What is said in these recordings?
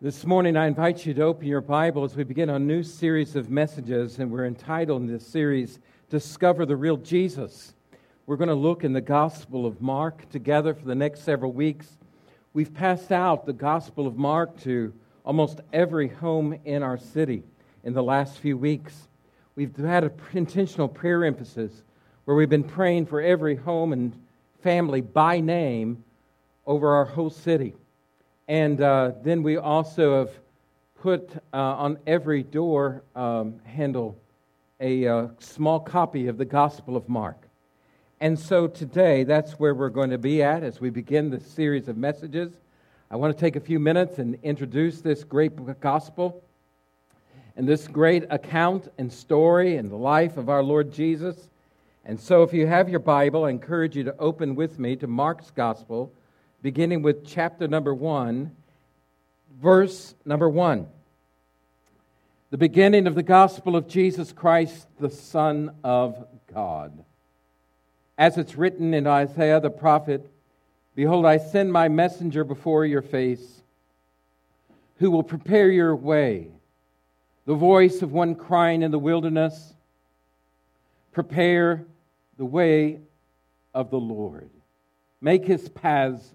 This morning, I invite you to open your Bible as we begin a new series of messages, and we're entitled in this series, Discover the Real Jesus. We're going to look in the Gospel of Mark together for the next several weeks. We've passed out the Gospel of Mark to almost every home in our city in the last few weeks. We've had an intentional prayer emphasis where we've been praying for every home and family by name over our whole city. And uh, then we also have put uh, on every door um, handle a uh, small copy of the Gospel of Mark. And so today, that's where we're going to be at as we begin this series of messages. I want to take a few minutes and introduce this great gospel and this great account and story and the life of our Lord Jesus. And so, if you have your Bible, I encourage you to open with me to Mark's Gospel beginning with chapter number 1, verse number 1. The beginning of the gospel of Jesus Christ, the Son of God. As it's written in Isaiah the prophet, Behold, I send my messenger before your face, who will prepare your way. The voice of one crying in the wilderness, Prepare the way of the Lord. Make his paths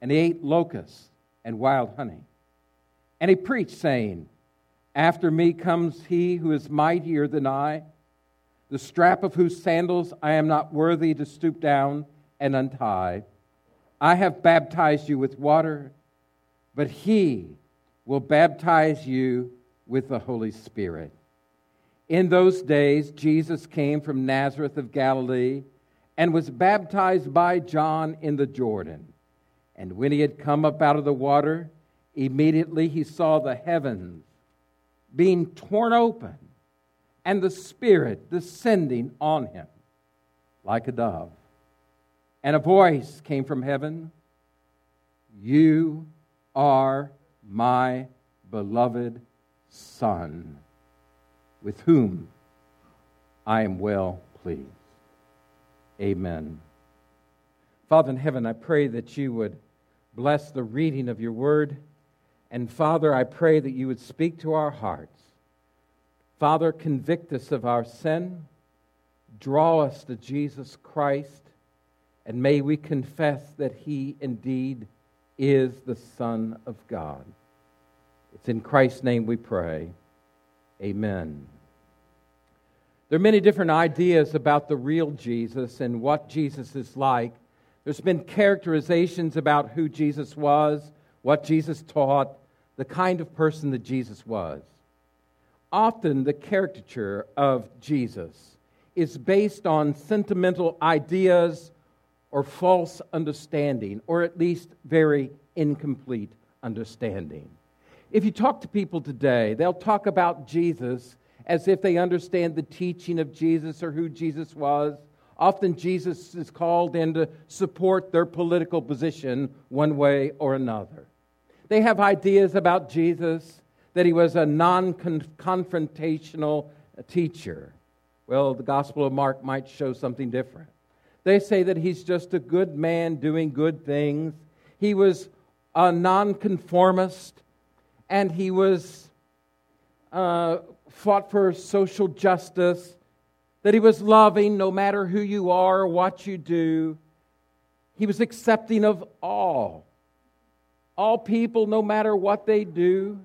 and he ate locusts and wild honey. And he preached, saying, After me comes he who is mightier than I, the strap of whose sandals I am not worthy to stoop down and untie. I have baptized you with water, but he will baptize you with the Holy Spirit. In those days, Jesus came from Nazareth of Galilee and was baptized by John in the Jordan. And when he had come up out of the water, immediately he saw the heavens being torn open and the Spirit descending on him like a dove. And a voice came from heaven You are my beloved Son, with whom I am well pleased. Amen. Father in heaven, I pray that you would bless the reading of your word. And Father, I pray that you would speak to our hearts. Father, convict us of our sin, draw us to Jesus Christ, and may we confess that he indeed is the Son of God. It's in Christ's name we pray. Amen. There are many different ideas about the real Jesus and what Jesus is like. There's been characterizations about who Jesus was, what Jesus taught, the kind of person that Jesus was. Often, the caricature of Jesus is based on sentimental ideas or false understanding, or at least very incomplete understanding. If you talk to people today, they'll talk about Jesus as if they understand the teaching of Jesus or who Jesus was Often Jesus is called in to support their political position one way or another. They have ideas about Jesus that he was a non confrontational teacher. Well, the Gospel of Mark might show something different. They say that he's just a good man doing good things. He was a nonconformist, and he was uh, fought for social justice that he was loving no matter who you are or what you do. He was accepting of all. All people, no matter what they do,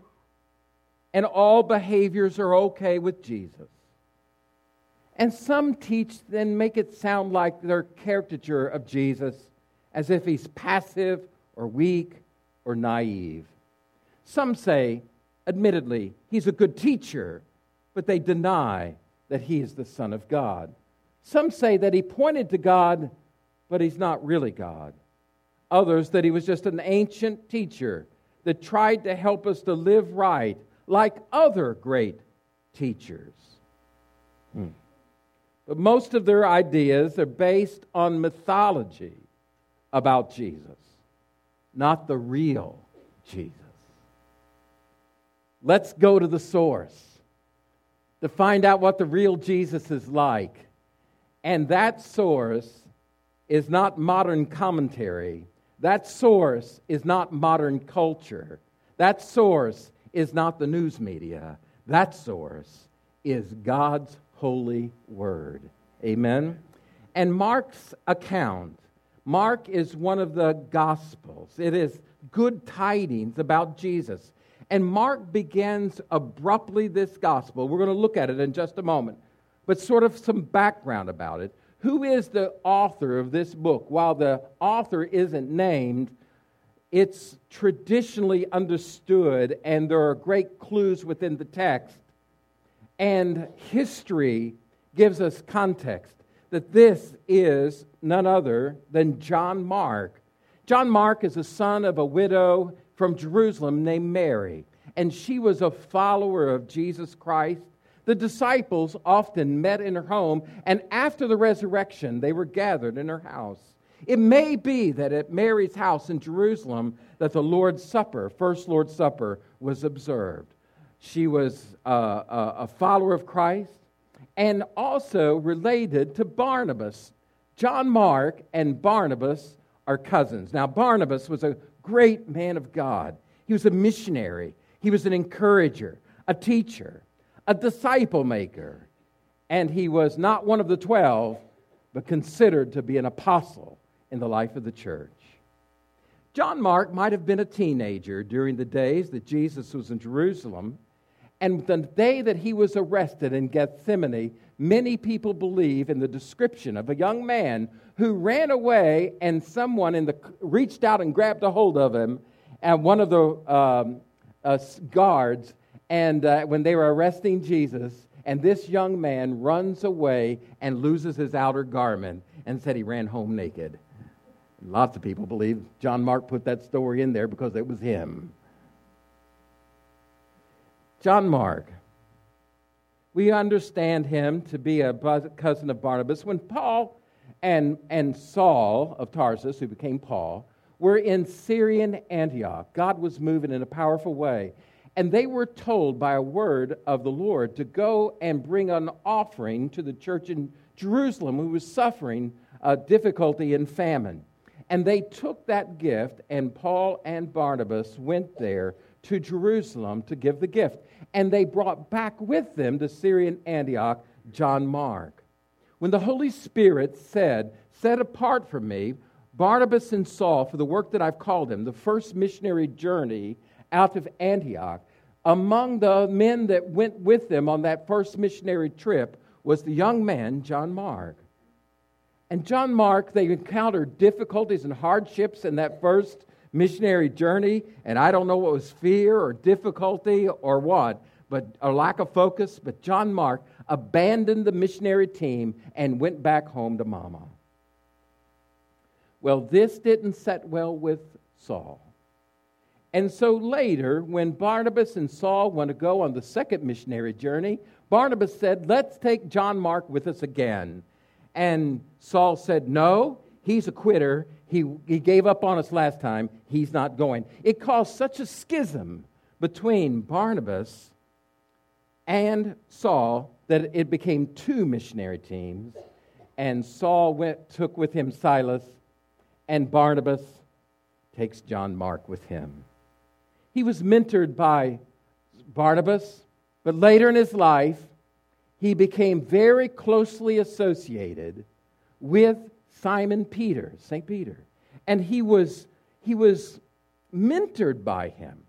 and all behaviors are okay with Jesus. And some teach then make it sound like their caricature of Jesus as if he's passive or weak or naive. Some say, admittedly, he's a good teacher, but they deny that he is the Son of God. Some say that he pointed to God, but he's not really God. Others that he was just an ancient teacher that tried to help us to live right like other great teachers. Hmm. But most of their ideas are based on mythology about Jesus, not the real Jesus. Let's go to the source to find out what the real Jesus is like. And that source is not modern commentary. That source is not modern culture. That source is not the news media. That source is God's holy word. Amen? And Mark's account, Mark is one of the gospels. It is good tidings about Jesus. And Mark begins abruptly this gospel. We're going to look at it in just a moment, but sort of some background about it. Who is the author of this book? While the author isn't named, it's traditionally understood, and there are great clues within the text. And history gives us context that this is none other than John Mark. John Mark is the son of a widow from Jerusalem named Mary, and she was a follower of Jesus Christ. The disciples often met in her home, and after the resurrection, they were gathered in her house. It may be that at Mary's house in Jerusalem that the Lord's Supper, first Lord's Supper, was observed. She was uh, a follower of Christ and also related to Barnabas. John Mark and Barnabas are cousins. Now, Barnabas was a great man of God. He was a missionary, he was an encourager, a teacher, a disciple maker, and he was not one of the twelve, but considered to be an apostle in the life of the church. John Mark might have been a teenager during the days that Jesus was in Jerusalem. And the day that he was arrested in Gethsemane, many people believe in the description of a young man who ran away and someone in the, reached out and grabbed a hold of him, and one of the um, uh, guards, and uh, when they were arresting Jesus, and this young man runs away and loses his outer garment and said he ran home naked. Lots of people believe John Mark put that story in there because it was him. John Mark. We understand him to be a cousin of Barnabas. When Paul and, and Saul of Tarsus, who became Paul, were in Syrian Antioch, God was moving in a powerful way. And they were told by a word of the Lord to go and bring an offering to the church in Jerusalem who was suffering uh, difficulty and famine. And they took that gift, and Paul and Barnabas went there to Jerusalem to give the gift. And they brought back with them to Syrian Antioch John Mark. When the Holy Spirit said, Set apart for me Barnabas and Saul for the work that I've called them, the first missionary journey out of Antioch, among the men that went with them on that first missionary trip was the young man, John Mark. And John Mark, they encountered difficulties and hardships in that first missionary journey, and I don't know what was fear or difficulty or what, but a lack of focus. But John Mark abandoned the missionary team and went back home to mama. Well, this didn't set well with Saul. And so later, when Barnabas and Saul want to go on the second missionary journey, Barnabas said, Let's take John Mark with us again. And Saul said, No, he's a quitter. He, he gave up on us last time. He's not going. It caused such a schism between Barnabas and Saul that it became two missionary teams. And Saul went, took with him Silas, and Barnabas takes John Mark with him. He was mentored by Barnabas, but later in his life, he became very closely associated with Simon Peter, St. Peter. And he was, he was mentored by him.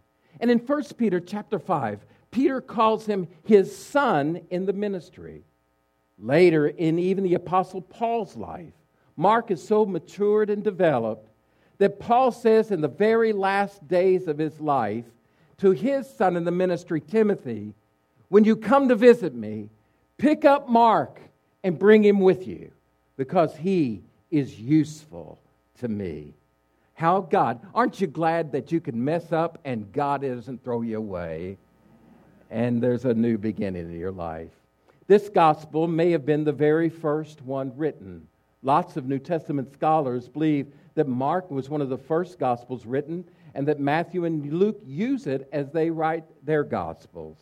And in 1 Peter chapter 5, Peter calls him his son in the ministry. Later, in even the Apostle Paul's life, Mark is so matured and developed that Paul says in the very last days of his life to his son in the ministry, Timothy, When you come to visit me, Pick up Mark and bring him with you because he is useful to me. how God, aren't you glad that you can mess up and God doesn't throw you away? And there's a new beginning in your life. This gospel may have been the very first one written. Lots of New Testament scholars believe that Mark was one of the first gospels written and that Matthew and Luke use it as they write their gospels.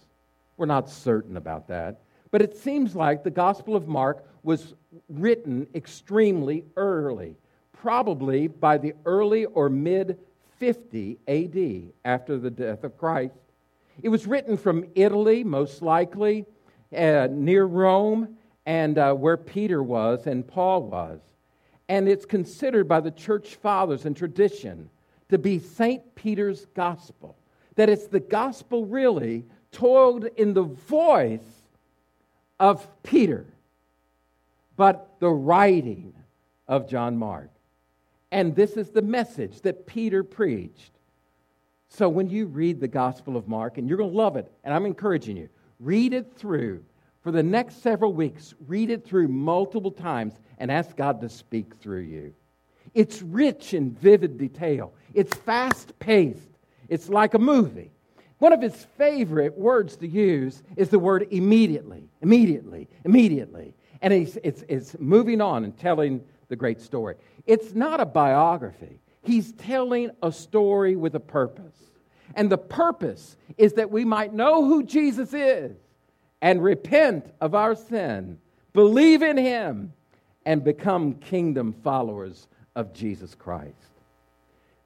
We're not certain about that. But it seems like the Gospel of Mark was written extremely early, probably by the early or mid 50 AD after the death of Christ. It was written from Italy, most likely, uh, near Rome, and uh, where Peter was and Paul was. And it's considered by the church fathers and tradition to be St. Peter's gospel. That it's the gospel really told in the voice of Peter, but the writing of John Mark. And this is the message that Peter preached. So when you read the Gospel of Mark, and you're going to love it, and I'm encouraging you, read it through for the next several weeks. Read it through multiple times and ask God to speak through you. It's rich in vivid detail, it's fast paced, it's like a movie. One of his favorite words to use is the word immediately, immediately, immediately. And it's, it's, it's moving on and telling the great story. It's not a biography, he's telling a story with a purpose. And the purpose is that we might know who Jesus is and repent of our sin, believe in him, and become kingdom followers of Jesus Christ.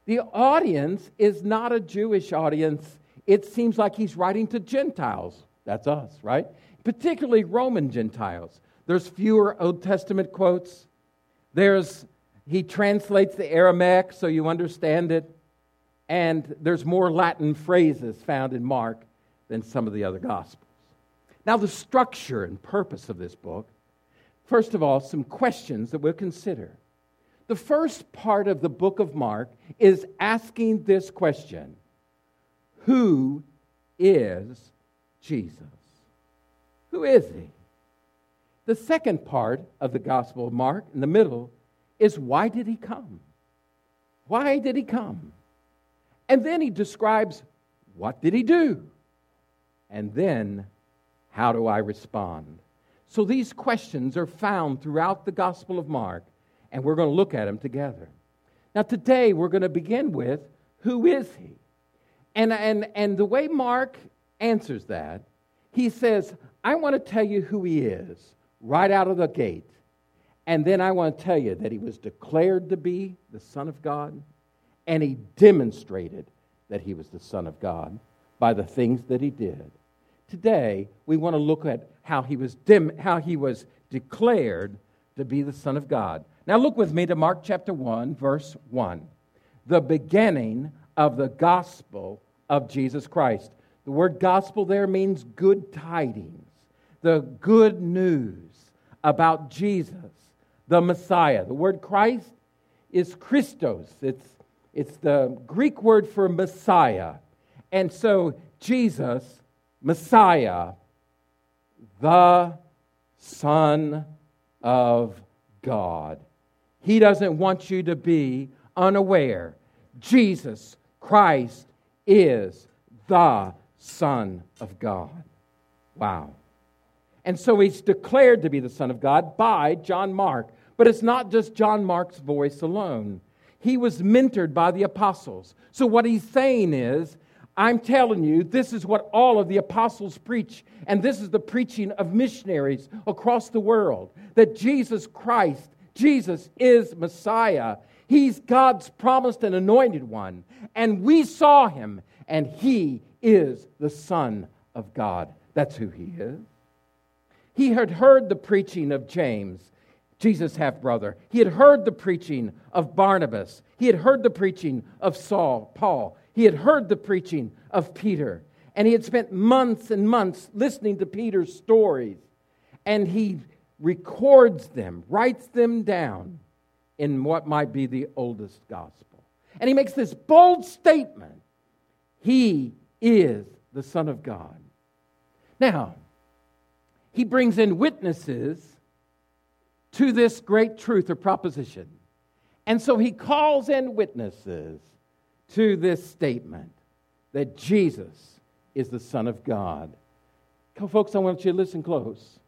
The audience is not a Jewish audience it seems like he's writing to Gentiles. That's us, right? Particularly Roman Gentiles. There's fewer Old Testament quotes. There's he translates the Aramaic so you understand it. And there's more Latin phrases found in Mark than some of the other Gospels. Now, the structure and purpose of this book first of all, some questions that we'll consider. The first part of the book of Mark is asking this question who is Jesus? Who is he? The second part of the Gospel of Mark, in the middle, is why did he come? Why did he come? And then he describes what did he do? And then how do I respond? So these questions are found throughout the Gospel of Mark, and we're going to look at them together. Now, today we're going to begin with who is he? And, and, and the way Mark answers that, he says, I want to tell you who he is right out of the gate. And then I want to tell you that he was declared to be the Son of God, and he demonstrated that he was the Son of God by the things that he did. Today, we want to look at how he was, how he was declared to be the Son of God. Now, look with me to Mark chapter 1, verse 1. The beginning of the gospel of Jesus Christ. The word gospel there means good tidings, the good news about Jesus, the Messiah. The word Christ is Christos, it's, it's the Greek word for Messiah. And so, Jesus, Messiah, the Son of God. He doesn't want you to be unaware. Jesus Christ is the Son of God. Wow. And so he's declared to be the Son of God by John Mark. But it's not just John Mark's voice alone. He was mentored by the apostles. So what he's saying is, I'm telling you, this is what all of the apostles preach, and this is the preaching of missionaries across the world that Jesus Christ, Jesus is Messiah, He's God's promised and anointed one. And we saw him, and he is the Son of God. That's who he is. He had heard the preaching of James, Jesus' half brother. He had heard the preaching of Barnabas. He had heard the preaching of Saul, Paul. He had heard the preaching of Peter. And he had spent months and months listening to Peter's stories. And he records them, writes them down in what might be the oldest gospel. And he makes this bold statement He is the Son of God. Now, he brings in witnesses to this great truth or proposition. And so he calls in witnesses to this statement that Jesus is the Son of God. Come, folks, I want you to listen close.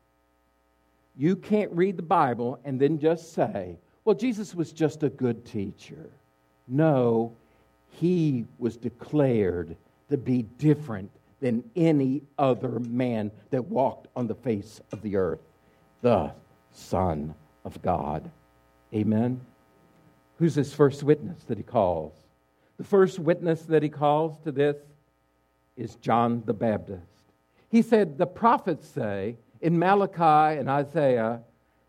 You can't read the Bible and then just say, well, Jesus was just a good teacher. No, he was declared to be different than any other man that walked on the face of the earth, the Son of God. Amen. Who's his first witness that he calls? The first witness that he calls to this is John the Baptist. He said, The prophets say in Malachi and Isaiah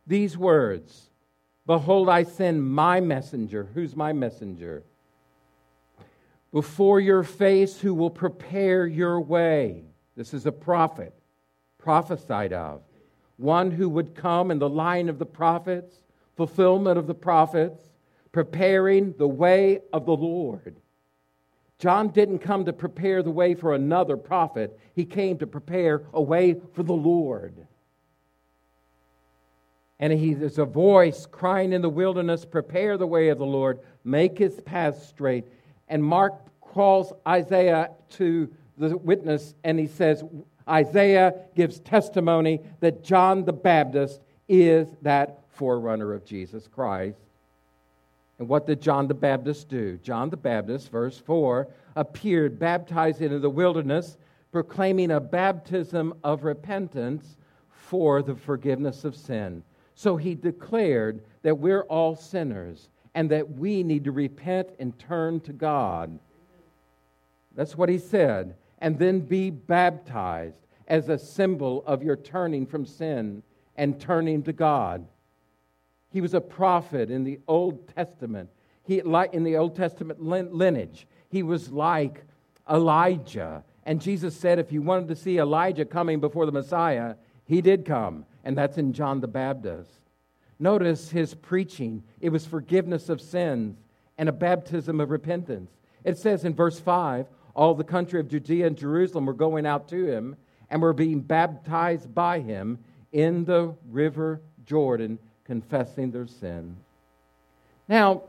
these words Behold, I send my messenger. Who's my messenger? Before your face, who will prepare your way. This is a prophet, prophesied of. One who would come in the line of the prophets, fulfillment of the prophets, preparing the way of the Lord. John didn't come to prepare the way for another prophet, he came to prepare a way for the Lord. And he, there's a voice crying in the wilderness, Prepare the way of the Lord, make his path straight. And Mark calls Isaiah to the witness, and he says, Isaiah gives testimony that John the Baptist is that forerunner of Jesus Christ. And what did John the Baptist do? John the Baptist, verse 4, appeared baptized into the wilderness, proclaiming a baptism of repentance for the forgiveness of sin. So he declared that we're all sinners and that we need to repent and turn to God. That's what he said. And then be baptized as a symbol of your turning from sin and turning to God. He was a prophet in the Old Testament. He, in the Old Testament lineage, he was like Elijah. And Jesus said if you wanted to see Elijah coming before the Messiah, he did come. And that's in John the Baptist. Notice his preaching. It was forgiveness of sins and a baptism of repentance. It says in verse 5 all the country of Judea and Jerusalem were going out to him and were being baptized by him in the river Jordan confessing their sin. Now,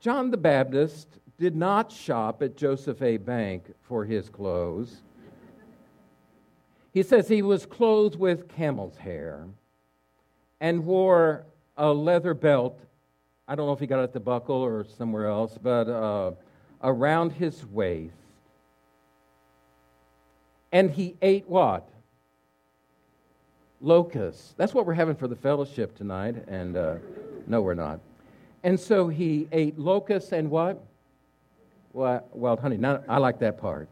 John the Baptist did not shop at Joseph A. Bank for his clothes. He says he was clothed with camel's hair and wore a leather belt. I don't know if he got it at the buckle or somewhere else, but uh, around his waist. And he ate what? locusts. That's what we're having for the fellowship tonight, and uh, no, we're not. And so he ate locusts and what? Wild honey. Now, I like that part.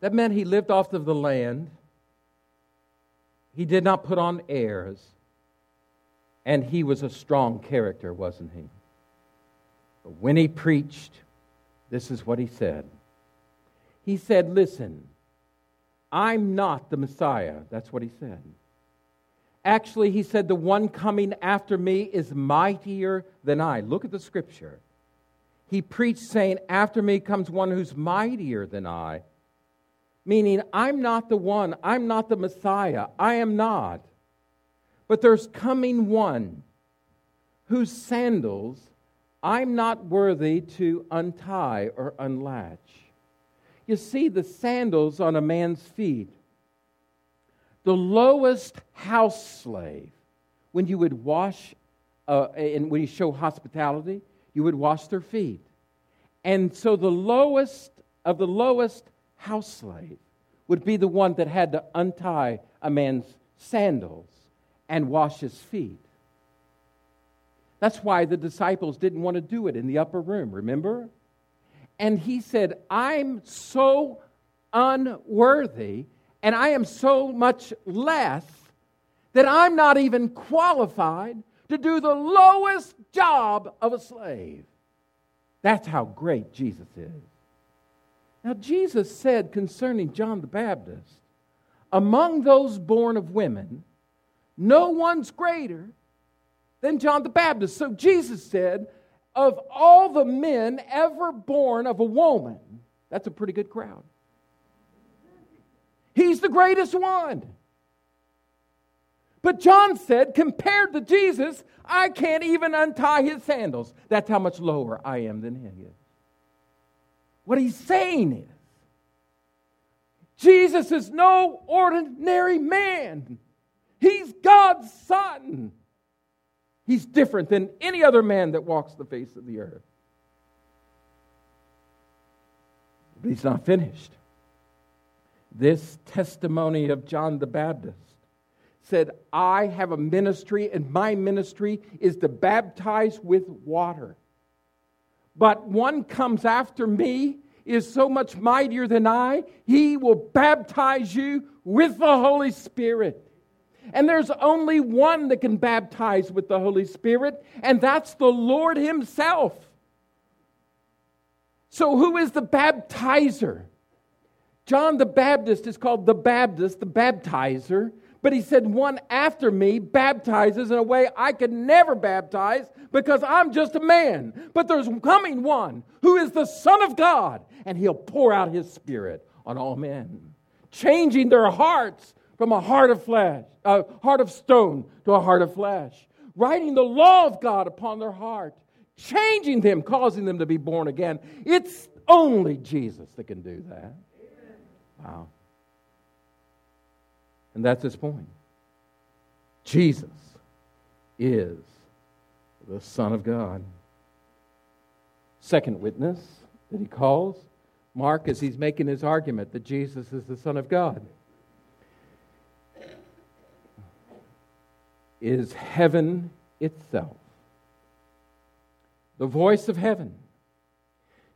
That meant he lived off of the land. He did not put on airs. And he was a strong character, wasn't he? But when he preached, this is what he said. He said, Listen, I'm not the Messiah. That's what he said. Actually, he said, The one coming after me is mightier than I. Look at the scripture. He preached saying, After me comes one who's mightier than I. Meaning, I'm not the one. I'm not the Messiah. I am not. But there's coming one whose sandals I'm not worthy to untie or unlatch. You see the sandals on a man's feet. The lowest house slave, when you would wash, uh, and when you show hospitality, you would wash their feet. And so the lowest of the lowest house slave would be the one that had to untie a man's sandals and wash his feet. That's why the disciples didn't want to do it in the upper room, remember? And he said, I'm so unworthy and I am so much less that I'm not even qualified to do the lowest job of a slave. That's how great Jesus is. Now, Jesus said concerning John the Baptist, among those born of women, no one's greater than John the Baptist. So Jesus said, of all the men ever born of a woman, that's a pretty good crowd. He's the greatest one. But John said, compared to Jesus, I can't even untie his sandals. That's how much lower I am than he is. What he's saying is, Jesus is no ordinary man. He's God's son. He's different than any other man that walks the face of the earth. But he's not finished. This testimony of John the Baptist said, I have a ministry, and my ministry is to baptize with water. But one comes after me, is so much mightier than I, he will baptize you with the Holy Spirit. And there's only one that can baptize with the Holy Spirit, and that's the Lord Himself. So, who is the baptizer? John the Baptist is called the Baptist, the baptizer, but he said, One after me baptizes in a way I could never baptize because I'm just a man. But there's coming one who is the Son of God, and he'll pour out his Spirit on all men, changing their hearts from a heart of flesh, a heart of stone to a heart of flesh, writing the law of God upon their heart, changing them, causing them to be born again. It's only Jesus that can do that. Wow. And that's his point. Jesus is the Son of God. Second witness that he calls, Mark, as he's making his argument that Jesus is the Son of God, is heaven itself. The voice of heaven.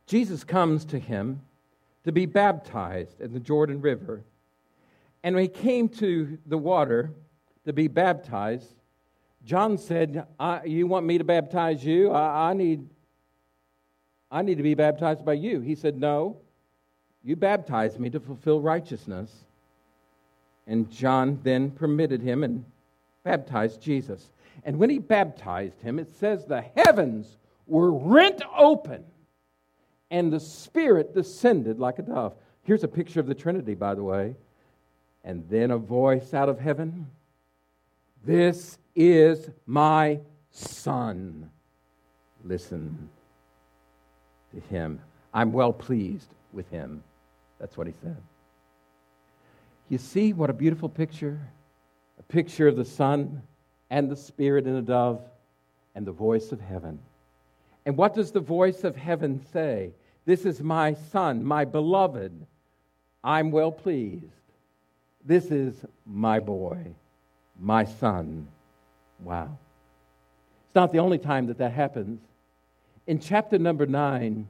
Jesus comes to him to be baptized in the Jordan River. And when he came to the water to be baptized, John said, You want me to baptize you? I, I, need, I need to be baptized by you. He said, No, you baptize me to fulfill righteousness. And John then permitted him and baptized Jesus. And when he baptized him, it says the heavens were rent open and the Spirit descended like a dove. Here's a picture of the Trinity, by the way. And then a voice out of heaven This is my Son. Listen to him. I'm well pleased with him. That's what he said. You see what a beautiful picture? A picture of the Son and the Spirit in a dove and the voice of heaven. And what does the voice of heaven say? This is my son, my beloved. I'm well pleased. This is my boy, my son. Wow. It's not the only time that that happens. In chapter number nine,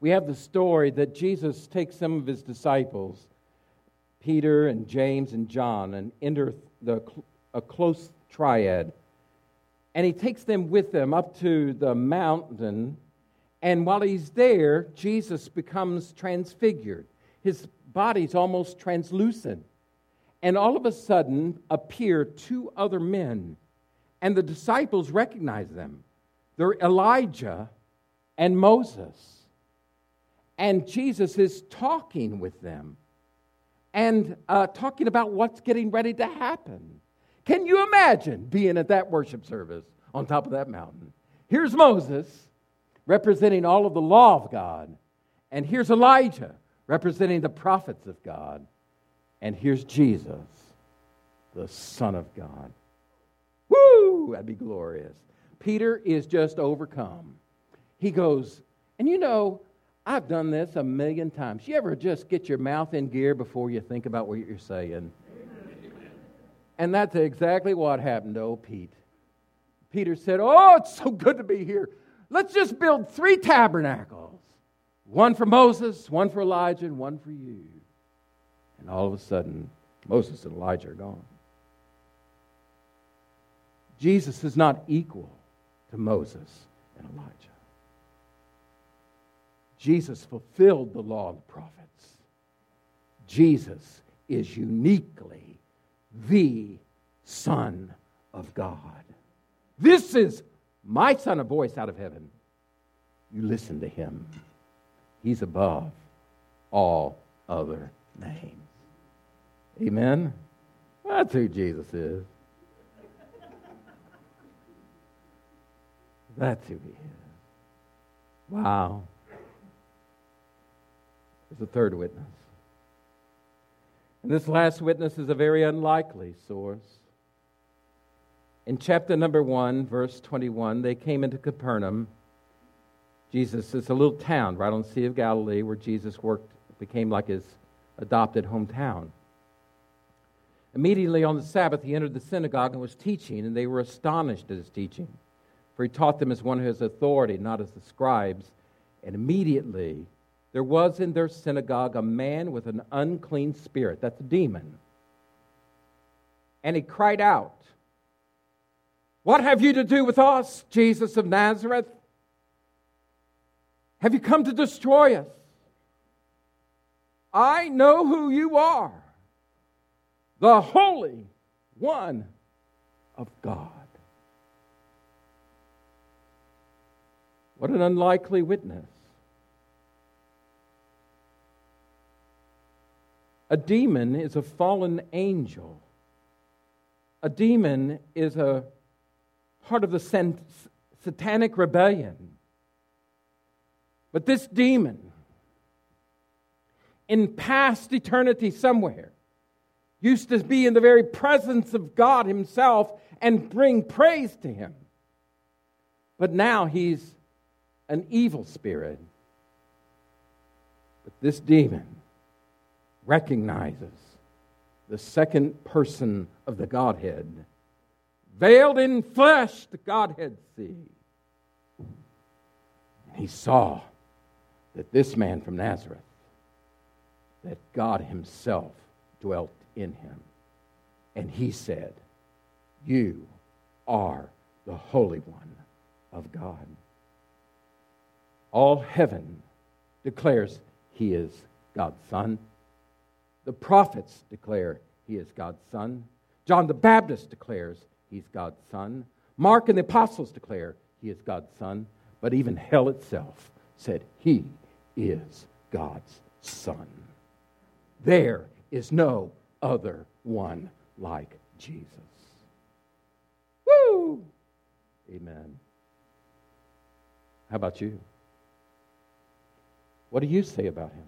we have the story that Jesus takes some of his disciples, Peter and James and John, and enter the, a close triad and he takes them with him up to the mountain. And while he's there, Jesus becomes transfigured. His body's almost translucent. And all of a sudden appear two other men. And the disciples recognize them. They're Elijah and Moses. And Jesus is talking with them and uh, talking about what's getting ready to happen. Can you imagine being at that worship service on top of that mountain? Here's Moses representing all of the law of God, and here's Elijah representing the prophets of God, and here's Jesus, the Son of God. Woo! That'd be glorious. Peter is just overcome. He goes, and you know, I've done this a million times. You ever just get your mouth in gear before you think about what you're saying? And that's exactly what happened to old Pete. Peter said, Oh, it's so good to be here. Let's just build three tabernacles one for Moses, one for Elijah, and one for you. And all of a sudden, Moses and Elijah are gone. Jesus is not equal to Moses and Elijah. Jesus fulfilled the law of the prophets. Jesus is uniquely the Son of God. This is my Son, a voice out of heaven. You listen to him. He's above all other names. Amen. That's who Jesus is. That's who he is. Wow. There's a third witness. And this last witness is a very unlikely source. In chapter number 1, verse 21, they came into Capernaum. Jesus is a little town right on the Sea of Galilee where Jesus worked, became like his adopted hometown. Immediately on the Sabbath, he entered the synagogue and was teaching, and they were astonished at his teaching. For he taught them as one who has authority, not as the scribes. And immediately there was in their synagogue a man with an unclean spirit. That's a demon. And he cried out, What have you to do with us, Jesus of Nazareth? Have you come to destroy us? I know who you are, the Holy One of God. What an unlikely witness. A demon is a fallen angel. A demon is a part of the satanic rebellion. But this demon, in past eternity somewhere, used to be in the very presence of God Himself and bring praise to Him. But now he's an evil spirit. But this demon recognizes the second person of the Godhead. Veiled in flesh, the Godhead see. And he saw that this man from Nazareth, that God Himself dwelt in him. And he said, You are the Holy One of God. All heaven declares he is God's Son. The prophets declare he is God's Son. John the Baptist declares he's God's Son. Mark and the apostles declare he is God's Son. But even hell itself said he is God's Son. There is no other one like Jesus. Woo! Amen. How about you? What do you say about him?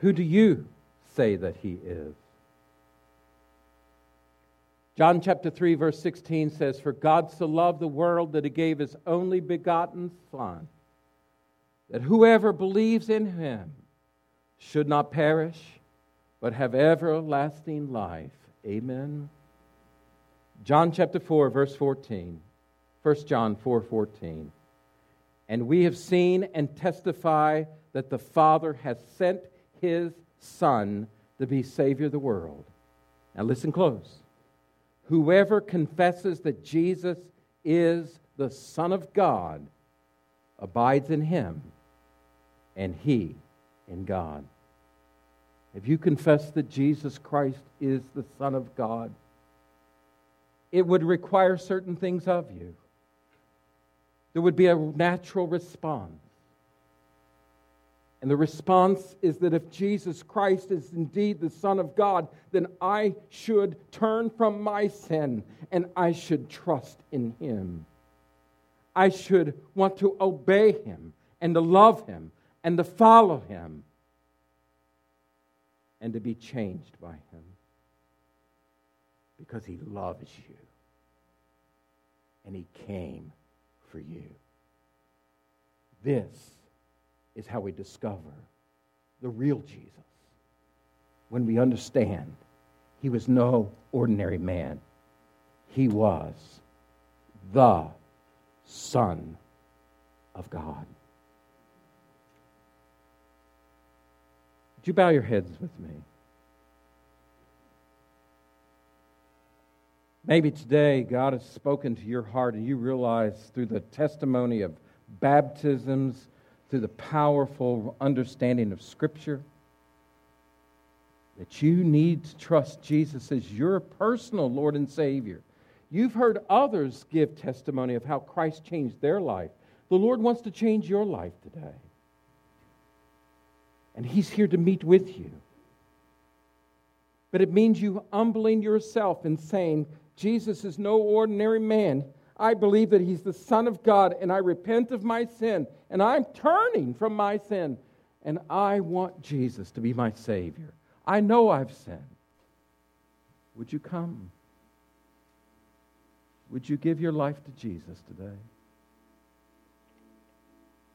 Who do you say that he is? John chapter 3, verse 16 says, For God so loved the world that he gave his only begotten Son, that whoever believes in him should not perish, but have everlasting life. Amen. John chapter 4, verse 14. 1 John 4 14. And we have seen and testify that the Father has sent his Son to be Savior of the world. Now listen close. Whoever confesses that Jesus is the Son of God abides in him, and he in God. If you confess that Jesus Christ is the Son of God, it would require certain things of you. There would be a natural response. And the response is that if Jesus Christ is indeed the Son of God, then I should turn from my sin and I should trust in Him. I should want to obey Him and to love Him and to follow Him and to be changed by Him because He loves you and He came for you. This is how we discover the real Jesus when we understand He was no ordinary man, He was the Son of God. Would you bow your heads with me? Maybe today God has spoken to your heart and you realize through the testimony of baptisms, through the powerful understanding of Scripture, that you need to trust Jesus as your personal Lord and Savior. You've heard others give testimony of how Christ changed their life. The Lord wants to change your life today and He's here to meet with you. but it means you humbling yourself and saying, Jesus is no ordinary man. I believe that he's the Son of God, and I repent of my sin, and I'm turning from my sin, and I want Jesus to be my Savior. I know I've sinned. Would you come? Would you give your life to Jesus today?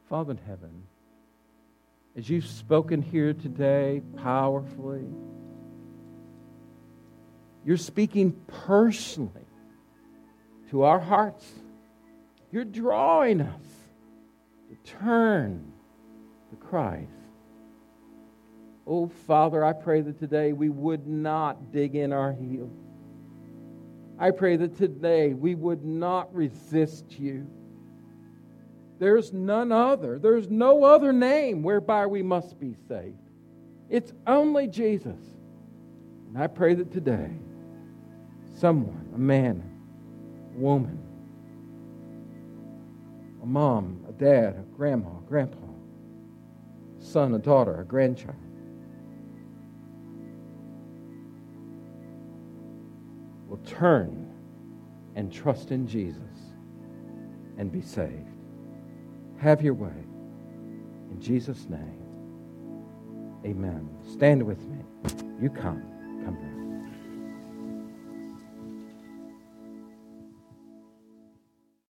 Father in heaven, as you've spoken here today powerfully, you're speaking personally to our hearts. You're drawing us to turn to Christ. Oh, Father, I pray that today we would not dig in our heels. I pray that today we would not resist you. There's none other, there's no other name whereby we must be saved. It's only Jesus. And I pray that today, someone, a man, a woman, a mom, a dad, a grandma, a grandpa, a son, a daughter, a grandchild, will turn and trust in Jesus and be saved. Have your way. In Jesus' name, amen. Stand with me. You come.